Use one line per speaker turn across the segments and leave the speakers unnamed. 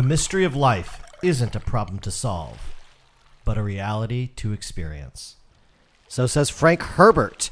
The mystery of life isn't a problem to solve, but a reality to experience. So says Frank Herbert.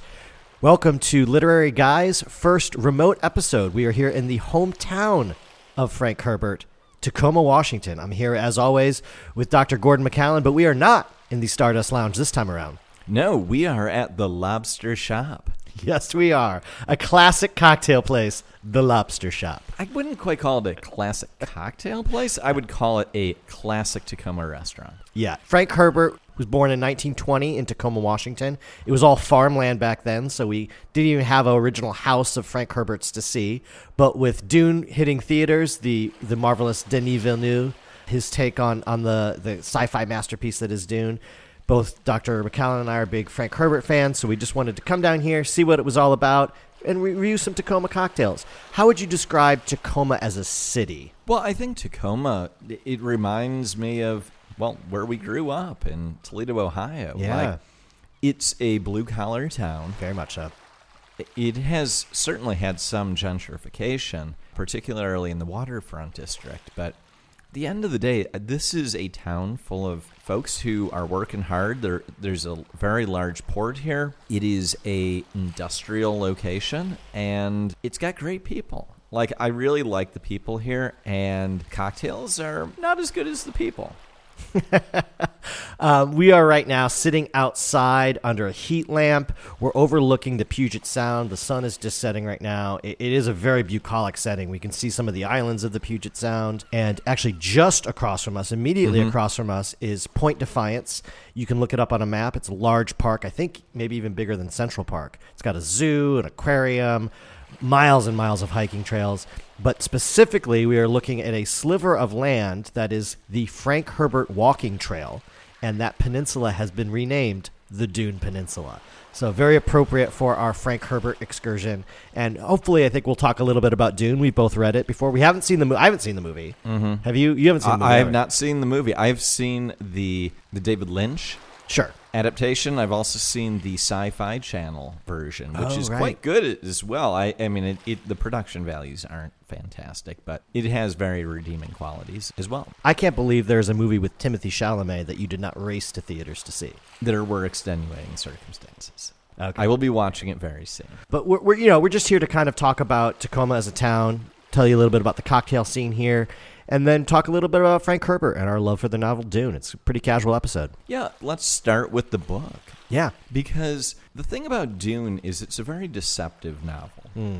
Welcome to Literary Guy's first remote episode. We are here in the hometown of Frank Herbert, Tacoma, Washington. I'm here, as always, with Dr. Gordon McCallan, but we are not in the Stardust Lounge this time around.
No, we are at the Lobster Shop.
Yes, we are. A classic cocktail place, the Lobster Shop.
I wouldn't quite call it a classic cocktail place. I would call it a classic Tacoma restaurant.
Yeah. Frank Herbert was born in 1920 in Tacoma, Washington. It was all farmland back then, so we didn't even have an original house of Frank Herbert's to see. But with Dune hitting theaters, the the marvelous Denis Villeneuve, his take on on the the sci-fi masterpiece that is Dune, both Dr. McCallan and I are big Frank Herbert fans, so we just wanted to come down here, see what it was all about, and review some Tacoma cocktails. How would you describe Tacoma as a city?
Well, I think Tacoma, it reminds me of, well, where we grew up in Toledo, Ohio.
Yeah.
Like, it's a blue collar town.
Very much so.
It has certainly had some gentrification, particularly in the waterfront district, but the end of the day, uh, this is a town full of folks who are working hard. There, there's a very large port here. It is a industrial location, and it's got great people. Like I really like the people here, and cocktails are not as good as the people.
Um, we are right now sitting outside under a heat lamp. We're overlooking the Puget Sound. The sun is just setting right now. It, it is a very bucolic setting. We can see some of the islands of the Puget Sound. And actually, just across from us, immediately across from us, is Point Defiance. You can look it up on a map. It's a large park, I think maybe even bigger than Central Park. It's got a zoo, an aquarium, miles and miles of hiking trails. But specifically, we are looking at a sliver of land that is the Frank Herbert Walking Trail, and that peninsula has been renamed the Dune Peninsula. So very appropriate for our Frank Herbert excursion, and hopefully, I think we'll talk a little bit about Dune. We both read it before. We haven't seen the movie. I haven't seen the movie. Mm-hmm. Have you? You haven't seen the movie?
I have
right?
not seen the movie. I've seen the the David Lynch
Sure.
adaptation. I've also seen the Sci-Fi Channel version, which
Oh,
is
right.
quite good as well. I, I mean, it, it, the production values aren't fantastic, but it has very redeeming qualities as well.
I can't believe there's a movie with Timothée Chalamet that you did not race to theaters to see.
There were extenuating circumstances.
Okay.
I will be watching it very soon.
But we're, we're you know we're just here to kind of talk about Tacoma as a town, tell you a little bit about the cocktail scene here, and then talk a little bit about Frank Herbert and our love for the novel Dune. It's a pretty casual episode.
Yeah, let's start with the book.
Yeah.
Because the thing about Dune is it's a very deceptive novel. Hmm.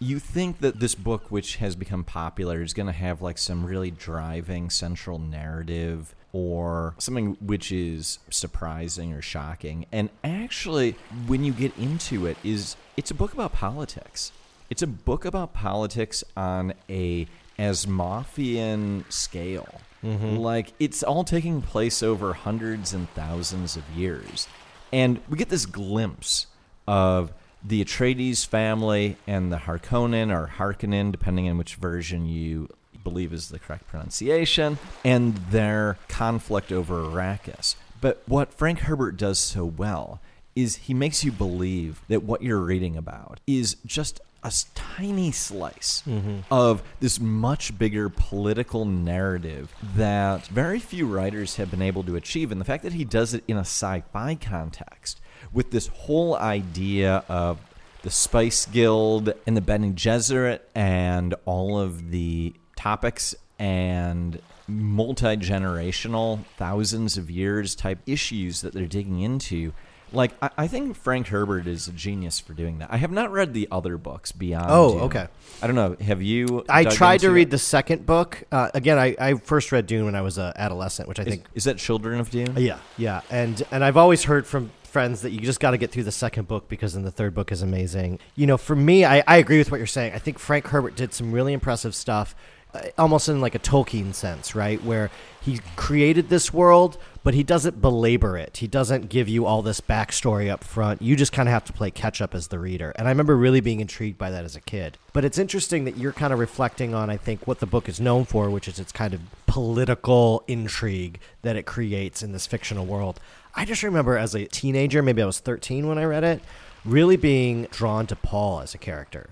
You think that this book, which has become popular, is going to have like some really driving central narrative or something which is surprising or shocking. And actually, when you get into it, is it's a book about politics. It's a book about politics on a Asimovian scale. Mm-hmm. Like it's all taking place over hundreds and thousands of years. And we get this glimpse of the Atreides family and the Harkonnen or Harkonnen, depending on which version you believe is the correct pronunciation, and their conflict over Arrakis. But what Frank Herbert does so well is he makes you believe that what you're reading about is just a tiny slice mm-hmm. of this much bigger political narrative that very few writers have been able to achieve. And the fact that he does it in a sci fi context with this whole idea of the Spice Guild and the Bene Gesserit and all of the topics and multi generational, thousands of years type issues that they're digging into. Like, I, I think Frank Herbert is a genius for doing that. I have not read the other books beyond.
Oh,
Dune.
okay.
I don't know. Have you?
I
dug
tried to
into
read
it?
the second book. Uh, again, I, I first read Dune when I was an adolescent, which I
Is,
think.
is that Children of Dune?
Yeah, yeah, and and I've always heard from friends that you just got to get through the second book because then the third book is amazing. You know, for me, I, I agree with what you're saying. I think Frank Herbert did some really impressive stuff, Uh, almost in like a Tolkien sense, right? Where he created this world, but he doesn't belabor it. He doesn't give you all this backstory up front. You just kind of have to play catch up as the reader. And I remember really being intrigued by that as a kid. But it's interesting that you're kind of reflecting on, I think, what the book is known for, which is its kind of political intrigue that it creates in this fictional world. I just remember as a teenager, maybe I was 13 when I read it, really being drawn to Paul as a character.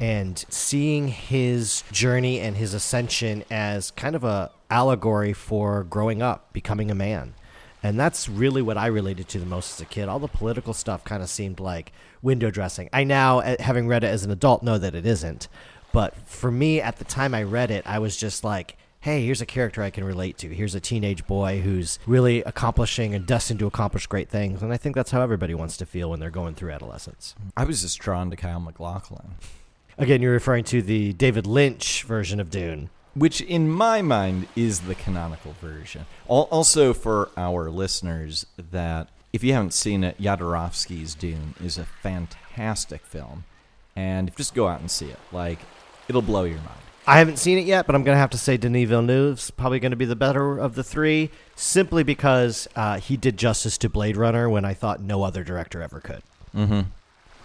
And seeing his journey and his ascension as kind of a allegory for growing up, becoming a man. And that's really what I related to the most as a kid. All the political stuff kind of seemed like window dressing. I now, eh, having read it as an adult, know that it isn't. But for me, at the time I read it, I was just like, hey, here's a character I can relate to. Here's a teenage boy who's really accomplishing and destined to accomplish great things. And I think that's how everybody wants to feel when they're going through adolescence.
I was just drawn to Kyle MacLachlan.
Again, you're referring to the David Lynch version of Dune.
which in my mind is the canonical version. Also, for our listeners, that if you haven't seen it, Jodorowsky's Dune is a fantastic film, and just go out and see it. Like, it'll blow your mind.
I haven't seen it yet, but I'm going to have to say Denis Villeneuve's probably going to be the better of the three, simply because uh, he did justice to Blade Runner when I thought no other director ever could.
Mm-hmm.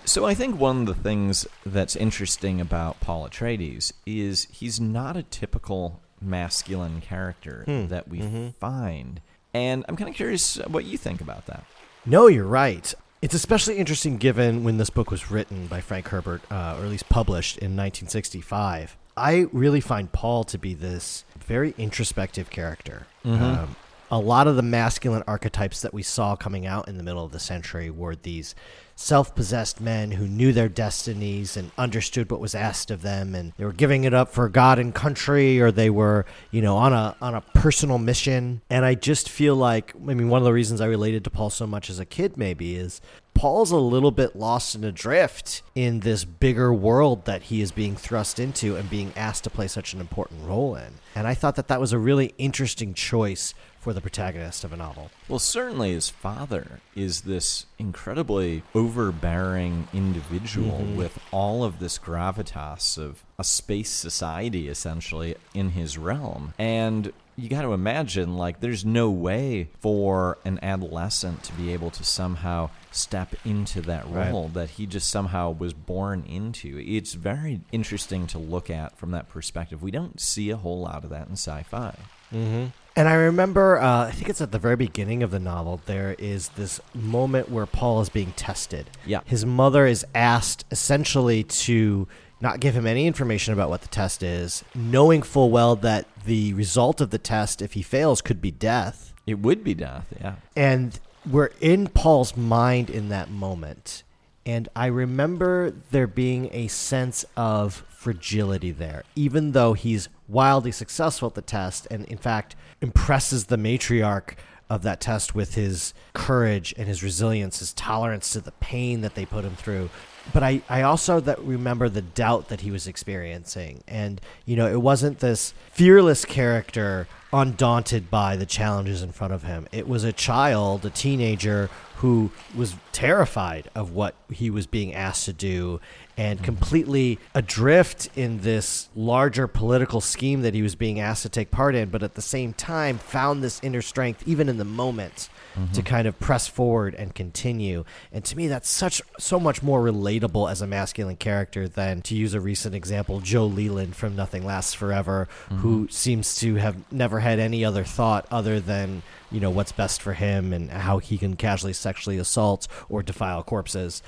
So I think one of the things that's interesting about Paul Atreides is he's not a typical masculine character
Hmm.
that we
Mhm.
find, and I'm kind of curious what you think about that.
No, you're right. It's especially interesting given when this book was written by Frank Herbert, uh, or at least published in 1965. I really find Paul to be this very introspective character.
Mhm.
Um, a lot of the masculine archetypes that we saw coming out in the middle of the century were these self possessed men who knew their destinies and understood what was asked of them, and they were giving it up for God and country, or they were, you know, on a on a personal mission. And I just feel like, I mean, one of the reasons I related to Paul so much as a kid, maybe, is Paul's a little bit lost and adrift in this bigger world that he is being thrust into and being asked to play such an important role in. And I thought that that was a really interesting choice for the protagonist of a novel.
Well, certainly his father is this incredibly overbearing individual
Mhm.
with all of this gravitas of a space society essentially in his realm. And you got to imagine, like, there's no way for an adolescent to be able to somehow step into that
Right.
role that he just somehow was born into. It's very interesting to look at from that perspective. We don't see a whole lot of that in sci fi.
Mm-hmm. And I remember, uh, I think it's at the very beginning of the novel, there is this moment where Paul is being tested.
Yeah.
His mother is asked essentially to not give him any information about what the test is, knowing full well that the result of the test, if he fails, could be death.
It would be death, yeah.
And we're in Paul's mind in that moment. And I remember there being a sense of fragility there, even though he's wildly successful at the test and, in fact, impresses the matriarch of that test with his courage and his resilience, his tolerance to the pain that they put him through. But I, I also that remember the doubt that he was experiencing. And, you know, it wasn't this fearless character undaunted by the challenges in front of him. It was a child, a teenager who was terrified of what he was being asked to do and mm-hmm. completely adrift in this larger political scheme that he was being asked to take part in, but at the same time found this inner strength even in the moment to mm-hmm. kind of press forward and continue. And to me, that's such so much more relatable as a masculine character than, to use a recent example, Joe Leland from Nothing Lasts Forever, who mm-hmm. seems to have never had any other thought other than you know what's best for him and how he can casually sexually assault or defile corpses.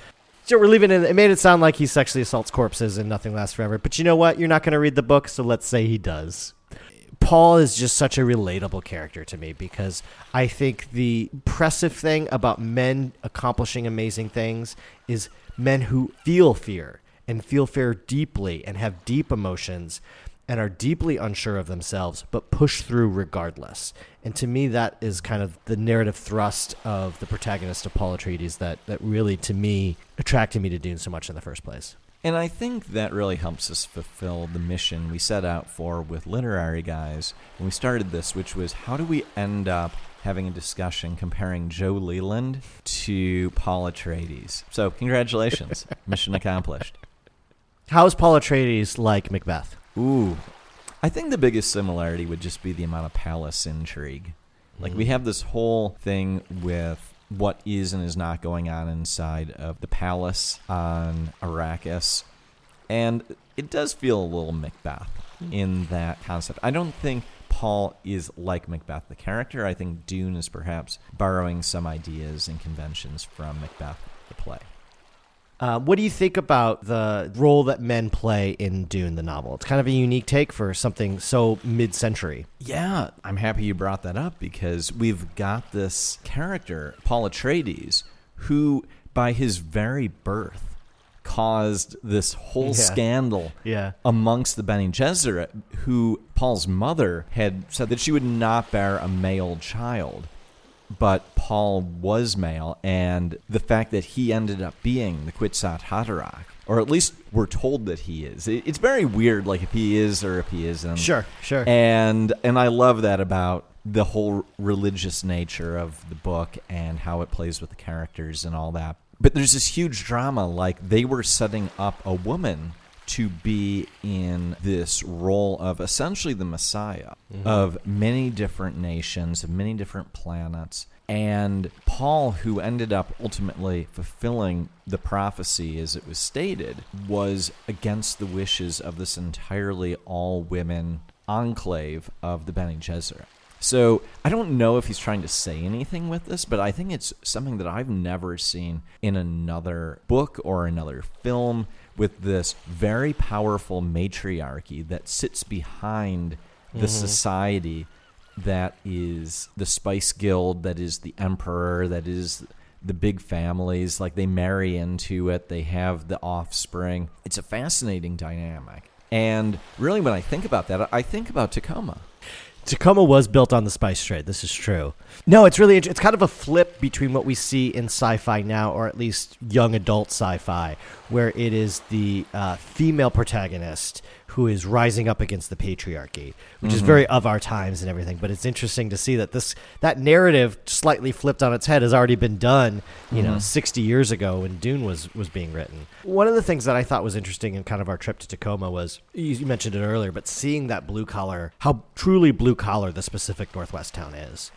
So we're leaving it. It made it sound like he sexually assaults corpses and nothing lasts forever. But you know what? You're not going to read the book, so let's say he does. Paul is just such a relatable character to me because I think the impressive thing about men accomplishing amazing things is men who feel fear and feel fear deeply and have deep emotions and are deeply unsure of themselves but push through regardless. And to me that is kind of the narrative thrust of the protagonist of Paul Atreides that that really to me attracted me to Dune so much in the first place.
And I think that really helps us fulfill the mission we set out for with literary guys when we started this, which was how do we end up having a discussion comparing Joe Leland to Paul Atreides? So, congratulations, mission accomplished.
How is Paul Atreides like Macbeth?
Ooh, I think the biggest similarity would just be the amount of palace intrigue. Like we mm-hmm. have this whole thing with what is and is not going on inside of the palace on Arrakis, and it does feel a little Macbeth hmm. in that concept. I don't think Paul is like Macbeth the character. I think Dune is perhaps borrowing some ideas and conventions from Macbeth the play.
Uh, what do you think about the role that men play in Dune, the novel? It's kind of a unique take for something so mid century.
Yeah, I'm happy you brought that up because we've got this character, Paul Atreides, who, by his very birth, caused this whole
Yeah.
scandal
Yeah.
amongst the Bene Gesserit, who Paul's mother had said that she would not bear a male child. But Paul was male, and the fact that he ended up being the Kwisatz Haderach, or at least we're told that he is. It- It's very weird, like if he is or if he isn't.
Sure, sure.
And and I love that about the whole religious nature of the book and how it plays with the characters and all that. But there's this huge drama like they were setting up a woman to be in this role of essentially the messiah mm-hmm. of many different nations, of many different planets. And Paul, who ended up ultimately fulfilling the prophecy as it was stated, was against the wishes of this entirely all women enclave of the Bene Gesserit. So I don't know if he's trying to say anything with this, but I think it's something that I've never seen in another book or another film with this very powerful matriarchy that sits behind the mm-hmm. society that is the Spice Guild, that is the Emperor, that is the big families. Like they marry into it, they have the offspring. It's a fascinating dynamic. And really, when I think about that, I think about Tacoma.
Tacoma was built on the spice trade. This is true. No, it's really it's kind of a flip between what we see in sci-fi now, or at least young adult sci-fi, where it is the uh, female protagonist who is rising up against the patriarchy, which is mm-hmm. very of our times and everything. But it's interesting to see that this that narrative slightly flipped on its head has already been done, you know, mm-hmm. sixty years ago when Dune was was being written. One of the things that I thought was interesting in kind of our trip to Tacoma was you you mentioned it earlier, but seeing that blue collar, how truly blue collar the specific Northwest town is.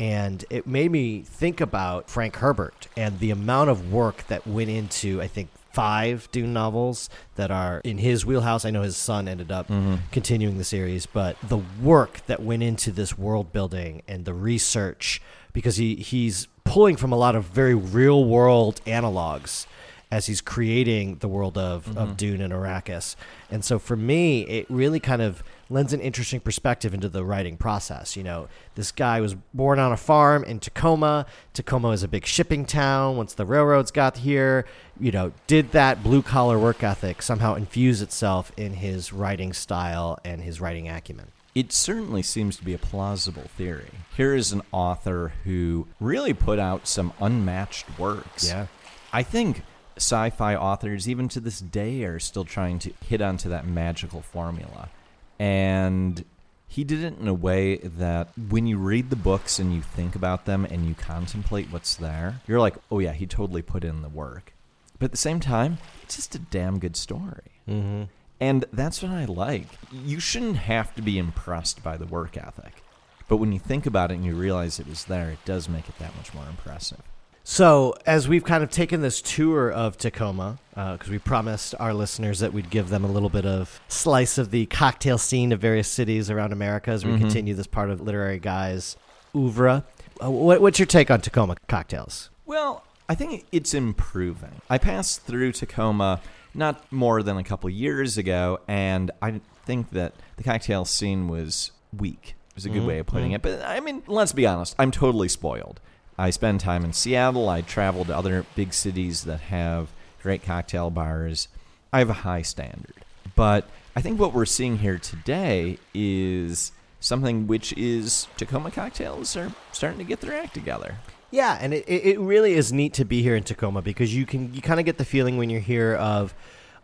And it made me think about Frank Herbert and the amount of work that went into, I think, five Dune novels that are in his wheelhouse. I know his son ended up mm-hmm. continuing the series, but the work that went into this world building and the research, because he, he's pulling from a lot of very real world analogs as he's creating the world of, of mm-hmm. Dune and Arrakis. And so for me, it really kind of lends an interesting perspective into the writing process. You know, this guy was born on a farm in Tacoma. Tacoma is a big shipping town. Once the railroads got here, you know, did that blue collar work ethic somehow infuse itself in his writing style and his writing acumen?
It certainly seems to be a plausible theory. Here is an author who really put out some unmatched works.
Yeah.
I think sci fi authors, even to this day, are still trying to hit onto that magical formula. And he did it in a way that when you read the books and you think about them and you contemplate what's there, you're like, oh, yeah, he totally put in the work. But at the same time, it's just a damn good story.
Mm-hmm.
And that's what I like. You shouldn't have to be impressed by the work ethic. But when you think about it and you realize it was there, it does make it that much more impressive.
So, as we've kind of taken this tour of Tacoma, uh, because we promised our listeners that we'd give them a little bit of slice of the cocktail scene of various cities around America as we mm-hmm. continue this part of Literary Guy's oeuvre. Uh, what, what's your take on Tacoma cocktails?
Well, I think it's improving. I passed through Tacoma not more than a couple years ago, and I think that the cocktail scene was weak. Is a good mm-hmm. way of putting mm-hmm. it. But I mean, let's be honest. I'm totally spoiled. I spend time in Seattle. I travel to other big cities that have great cocktail bars. I have a high standard. But I think what we're seeing here today is something which is Tacoma cocktails are starting to get their act together.
Yeah, and it, it really is neat to be here in Tacoma because you can you kind of get the feeling when you're here of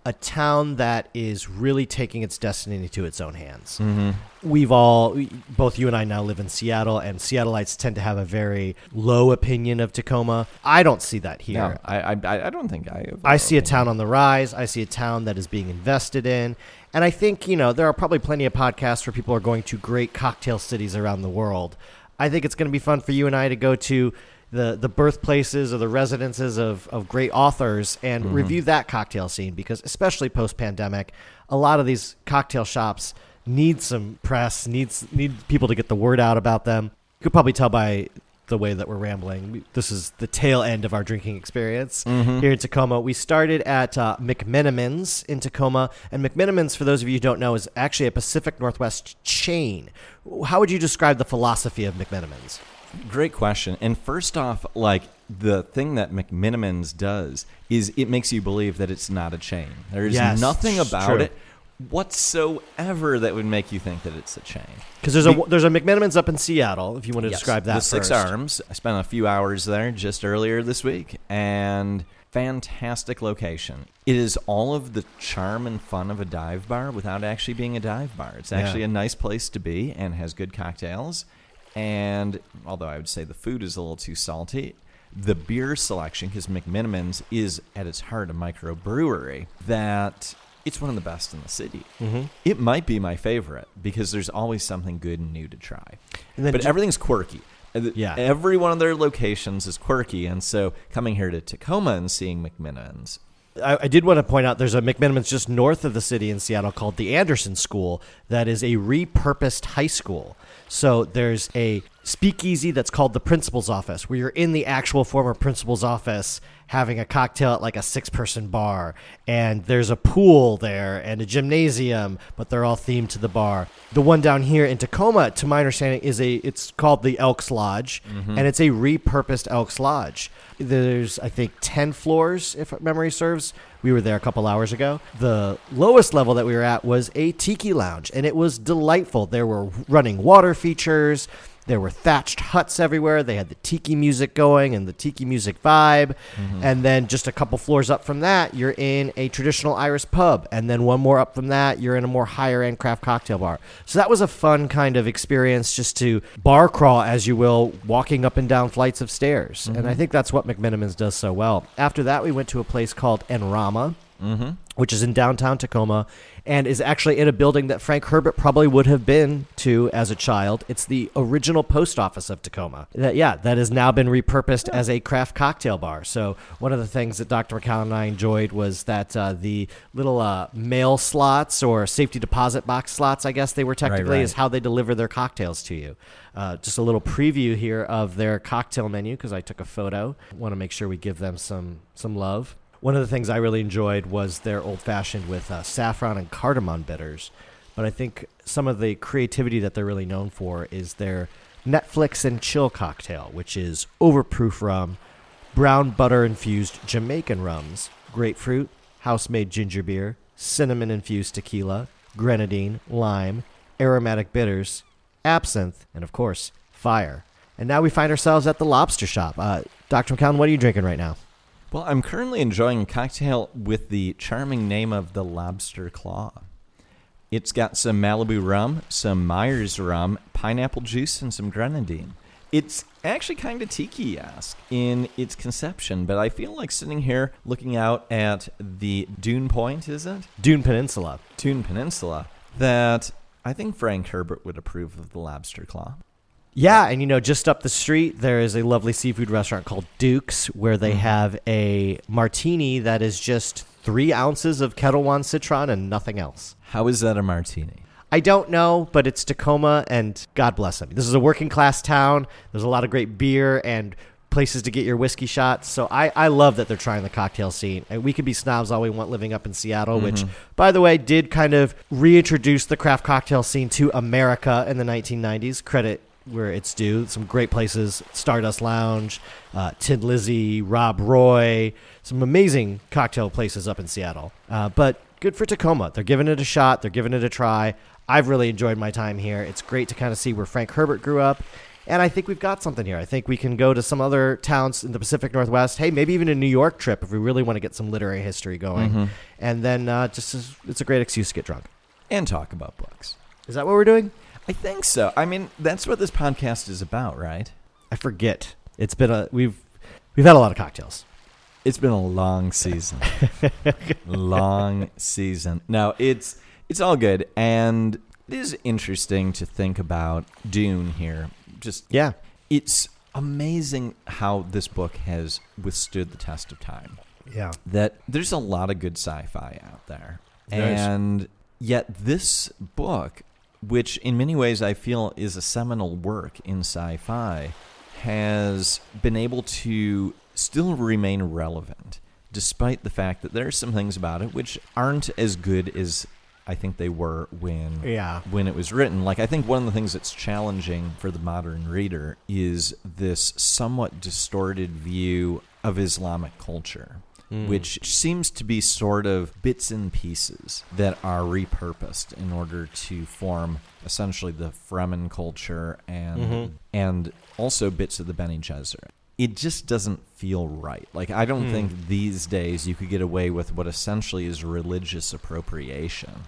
a town that is really taking its destiny to its own hands.
Mm-hmm.
We've all, both you and I now live in Seattle, and Seattleites tend to have a very low opinion of Tacoma. I don't see that here.
No, I, I, I don't think I.
I see a town on the rise. I see a town that is being invested in. And I think, you know, there are probably plenty of podcasts where people are going to great cocktail cities around the world. I think it's going to be fun for you and I to go to the, the birthplaces or the residences of, of great authors and review that cocktail scene because, especially post pandemic, a lot of these cocktail shops need some press, needs need people to get the word out about them. You could probably tell by the way that we're rambling. This is the tail end of our drinking experience
Mhm.
here in Tacoma. We started at uh, McMenamins in Tacoma, and McMenamins, for those of you who don't know, is actually a Pacific Northwest chain. How would you describe the philosophy of McMenamins?
Great question. And first off, like the thing that McMenamins does is it makes you believe that it's not a chain. There's
Yes,
nothing about
true.
it whatsoever that would make you think that it's a chain.
Because there's a there's a McMenamins up in Seattle. If you want to
Yes,
describe that,
the Six
first.
Arms. I spent a few hours there just earlier this week, and fantastic location. It is all of the charm and fun of a dive bar without actually being a dive bar. It's
Yeah.
actually a nice place to be and has good cocktails. And although I would say the food is a little too salty, the beer selection, because McMenamins is at its heart a microbrewery, that it's one of the best in the city.
Mm-hmm.
It might be my favorite because there's always something good and new to try.
And then
but
d-
everything's quirky. Uh,
Yeah.
Every one of their locations is quirky. And so coming here to Tacoma and seeing McMenamins,
I, I did want to point out there's a McMenamins just north of the city in Seattle called the Anderson School that is a repurposed high school. So there's a speakeasy that's called the principal's office where you're in the actual former principal's office having a cocktail at like a six person bar and there's a pool there and a gymnasium but they're all themed to the bar. The one down here in tacoma to my understanding is a it's called the elks lodge mm-hmm. and it's a repurposed elks lodge. There's i think 10 floors if memory serves. We were there a couple hours ago. The lowest level that we were at was a tiki lounge and it was delightful. There were running water features there were thatched huts everywhere. They had the tiki music going and the tiki music vibe. Mm-hmm. And then just a couple floors up from that, you're in a traditional Irish pub. And then one more up from that, you're in a more higher end craft cocktail bar. So that was a fun kind of experience just to bar crawl, as you will, walking up and down flights of stairs. And I mm-hmm. think that's what McMenamins does so well. After that, we went to a place called Enrama
mm-hmm.
which is in downtown Tacoma and is actually in a building that Frank Herbert probably would have been to as a child. It's the original post office of Tacoma. That, yeah, that has now been repurposed as a craft cocktail bar. So one of the things that Dr. McCallum and I enjoyed was that uh, the little uh, mail slots or safety deposit box slots, I guess they were technically,
right.
is how they deliver their cocktails to you. Uh, just a little preview here of their cocktail menu because I took a photo. Want to make sure we give them some some love. One of the things I really enjoyed was their old fashioned with uh, saffron and cardamom bitters. But I think some of the creativity that they're really known for is their Netflix and chill cocktail, which is overproof rum, brown butter infused Jamaican rums, grapefruit, house made ginger beer, cinnamon infused tequila, grenadine, lime, aromatic bitters, absinthe, and of course, fire. And now we find ourselves at the lobster shop. Uh, Dr. McCown, what are you drinking right now?
Well, I'm currently enjoying a cocktail with the charming name of the Lobster Claw. It's got some Malibu rum, some Myers rum, pineapple juice, and some grenadine. It's actually kind of tiki esque in its conception, but I feel like sitting here looking out at the Dune Point, is it?
Dune Peninsula.
Dune Peninsula, that I think Frank Herbert would approve of the Lobster Claw.
Yeah, and you know, just up the street, there is a lovely seafood restaurant called Duke's where they mm-hmm. have a martini that is just three ounces of Ketel One citron and nothing else.
How is that a martini?
I don't know, but it's Tacoma, and God bless them. This is a working class town. There's a lot of great beer and places to get your whiskey shots. So I, I love that they're trying the cocktail scene. And we could be snobs all we want living up in Seattle, which, mm-hmm. by the way, did kind of reintroduce the craft cocktail scene to America in the 1990s. Credit where it's due. Some great places Stardust Lounge, uh, Tin Lizzie, Rob Roy, some amazing cocktail places up in Seattle. Uh, but good for Tacoma. They're giving it a shot, they're giving it a try. I've really enjoyed my time here. It's great to kind of see where Frank Herbert grew up. And I think we've got something here. I think we can go to some other towns in the Pacific Northwest. Hey, maybe even a New York trip if we really want to get some literary history going. And then uh, just as, it's a great excuse to get drunk.
And talk about books.
Is that what we're doing?
I think so. I mean, that's what this podcast is about, right?
I forget. It's been a we've we've had a lot of cocktails.
It's been a long season. long season. No, it's it's all good and it is interesting to think about Dune here. Just
Yeah.
it's amazing how this book has withstood the test of time.
Yeah.
That there's a lot of good sci-fi out there. And yet this book, which in many ways I feel is a seminal work in sci-fi, has been able to still remain relevant despite the fact that there are some things about it which aren't as good as I think they were when
Yeah.
when it was written. Like I think one of the things that's challenging for the modern reader is this somewhat distorted view of Islamic culture. Mm. Which seems to be sort of bits and pieces that are repurposed in order to form essentially the Fremen culture and mm-hmm. and also bits of the Bene Gesserit. It just doesn't feel right. Like I don't hmm. think these days you could get away with what essentially is religious appropriation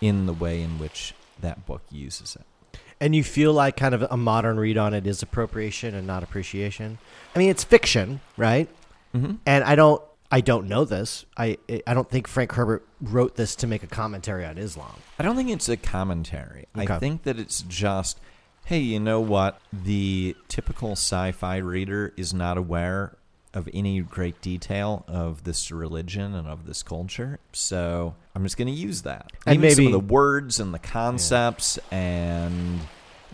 in the way in which that book uses it.
And you feel like kind of a modern read on it is appropriation and not appreciation. I mean, it's fiction, right?
Mm-hmm.
And I don't, I don't know this. I, I don't think Frank Herbert wrote this to make a commentary on Islam.
I don't think it's a commentary.
Okay.
I think that it's just, hey, you know what? The typical sci fi reader is not aware of any great detail of this religion and of this culture. So I'm just going to use that.
And
Even some of the words and the concepts and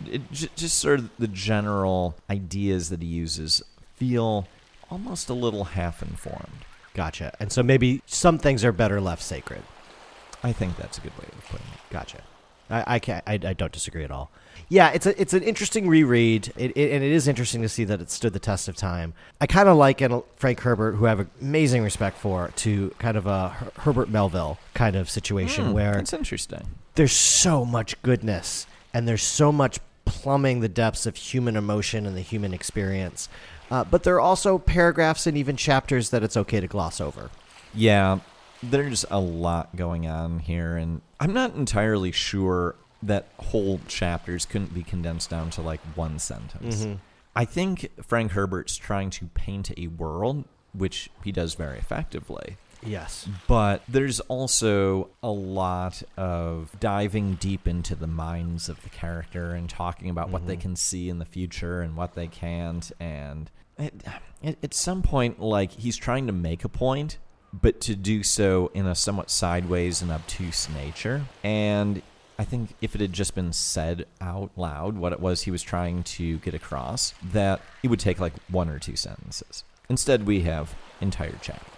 it, just sort of the general ideas that he uses feel almost a little half informed.
Gotcha. And so maybe some things are better left sacred.
I think that's a good way of putting it.
Gotcha. I, I can't. I, I don't disagree at all. Yeah, it's a it's an interesting reread, it, it, and it is interesting to see that it stood the test of time. I kind of like an- Frank Herbert, who I have amazing respect for, to kind of a Her- Herbert Melville kind of situation
Hmm,
where
it's interesting.
there's so much goodness and there's so much plumbing the depths of human emotion and the human experience. Uh, but there are also paragraphs and even chapters that it's okay to gloss over.
Yeah, there's a lot going on here, and I'm not entirely sure that whole chapters couldn't be condensed down to like one sentence. I think Frank Herbert's trying to paint a world, which he does very effectively.
Yes.
But there's also a lot of diving deep into the minds of the character and talking about what they mm-hmm. can see in the future and what they can't. And at, at at some point, like, he's trying to make a point, but to do so in a somewhat sideways and obtuse nature. And I think if it had just been said out loud what it was he was trying to get across, that it would take like one or two sentences. Instead, we have entire chapters.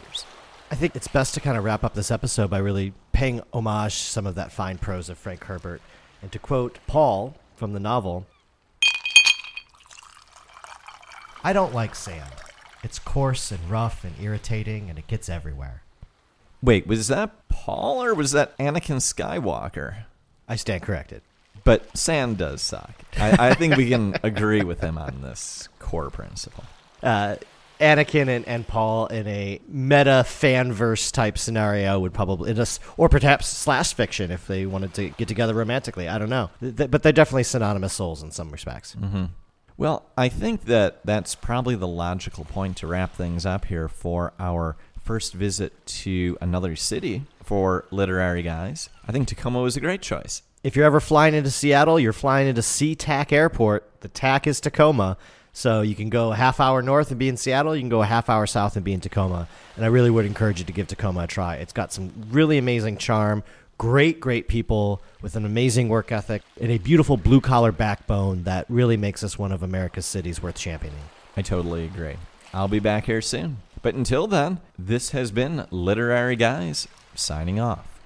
I think it's best to kind of wrap up this episode by really paying homage to some of that fine prose of Frank Herbert. And to quote Paul from the novel I don't like sand. It's coarse and rough and irritating, and it gets everywhere.
Wait, was that Paul or was that Anakin Skywalker?
I stand corrected.
But sand does suck. I, I think we can agree with him on this core principle.
Uh, Anakin and, and Paul in a meta fanverse type scenario would probably, s or perhaps slash fiction if they wanted to get together romantically. I don't know. Th- but they're definitely synonymous souls in some respects. Mm-hmm.
Well, I think that that's probably the logical point to wrap things up here for our first visit to another city for literary guys. I think Tacoma was a great choice.
If you're ever flying into Seattle, you're flying into SeaTac Airport. The TAC is Tacoma. So you can go a half hour north and be in Seattle. You can go a half hour south and be in Tacoma. And I really would encourage you to give Tacoma a try. It's got some really amazing charm, great, great people with an amazing work ethic, and a beautiful blue collar backbone that really makes us one of America's cities worth championing.
I totally agree. I'll be back here soon. But until then, this has been Literary Guys signing off.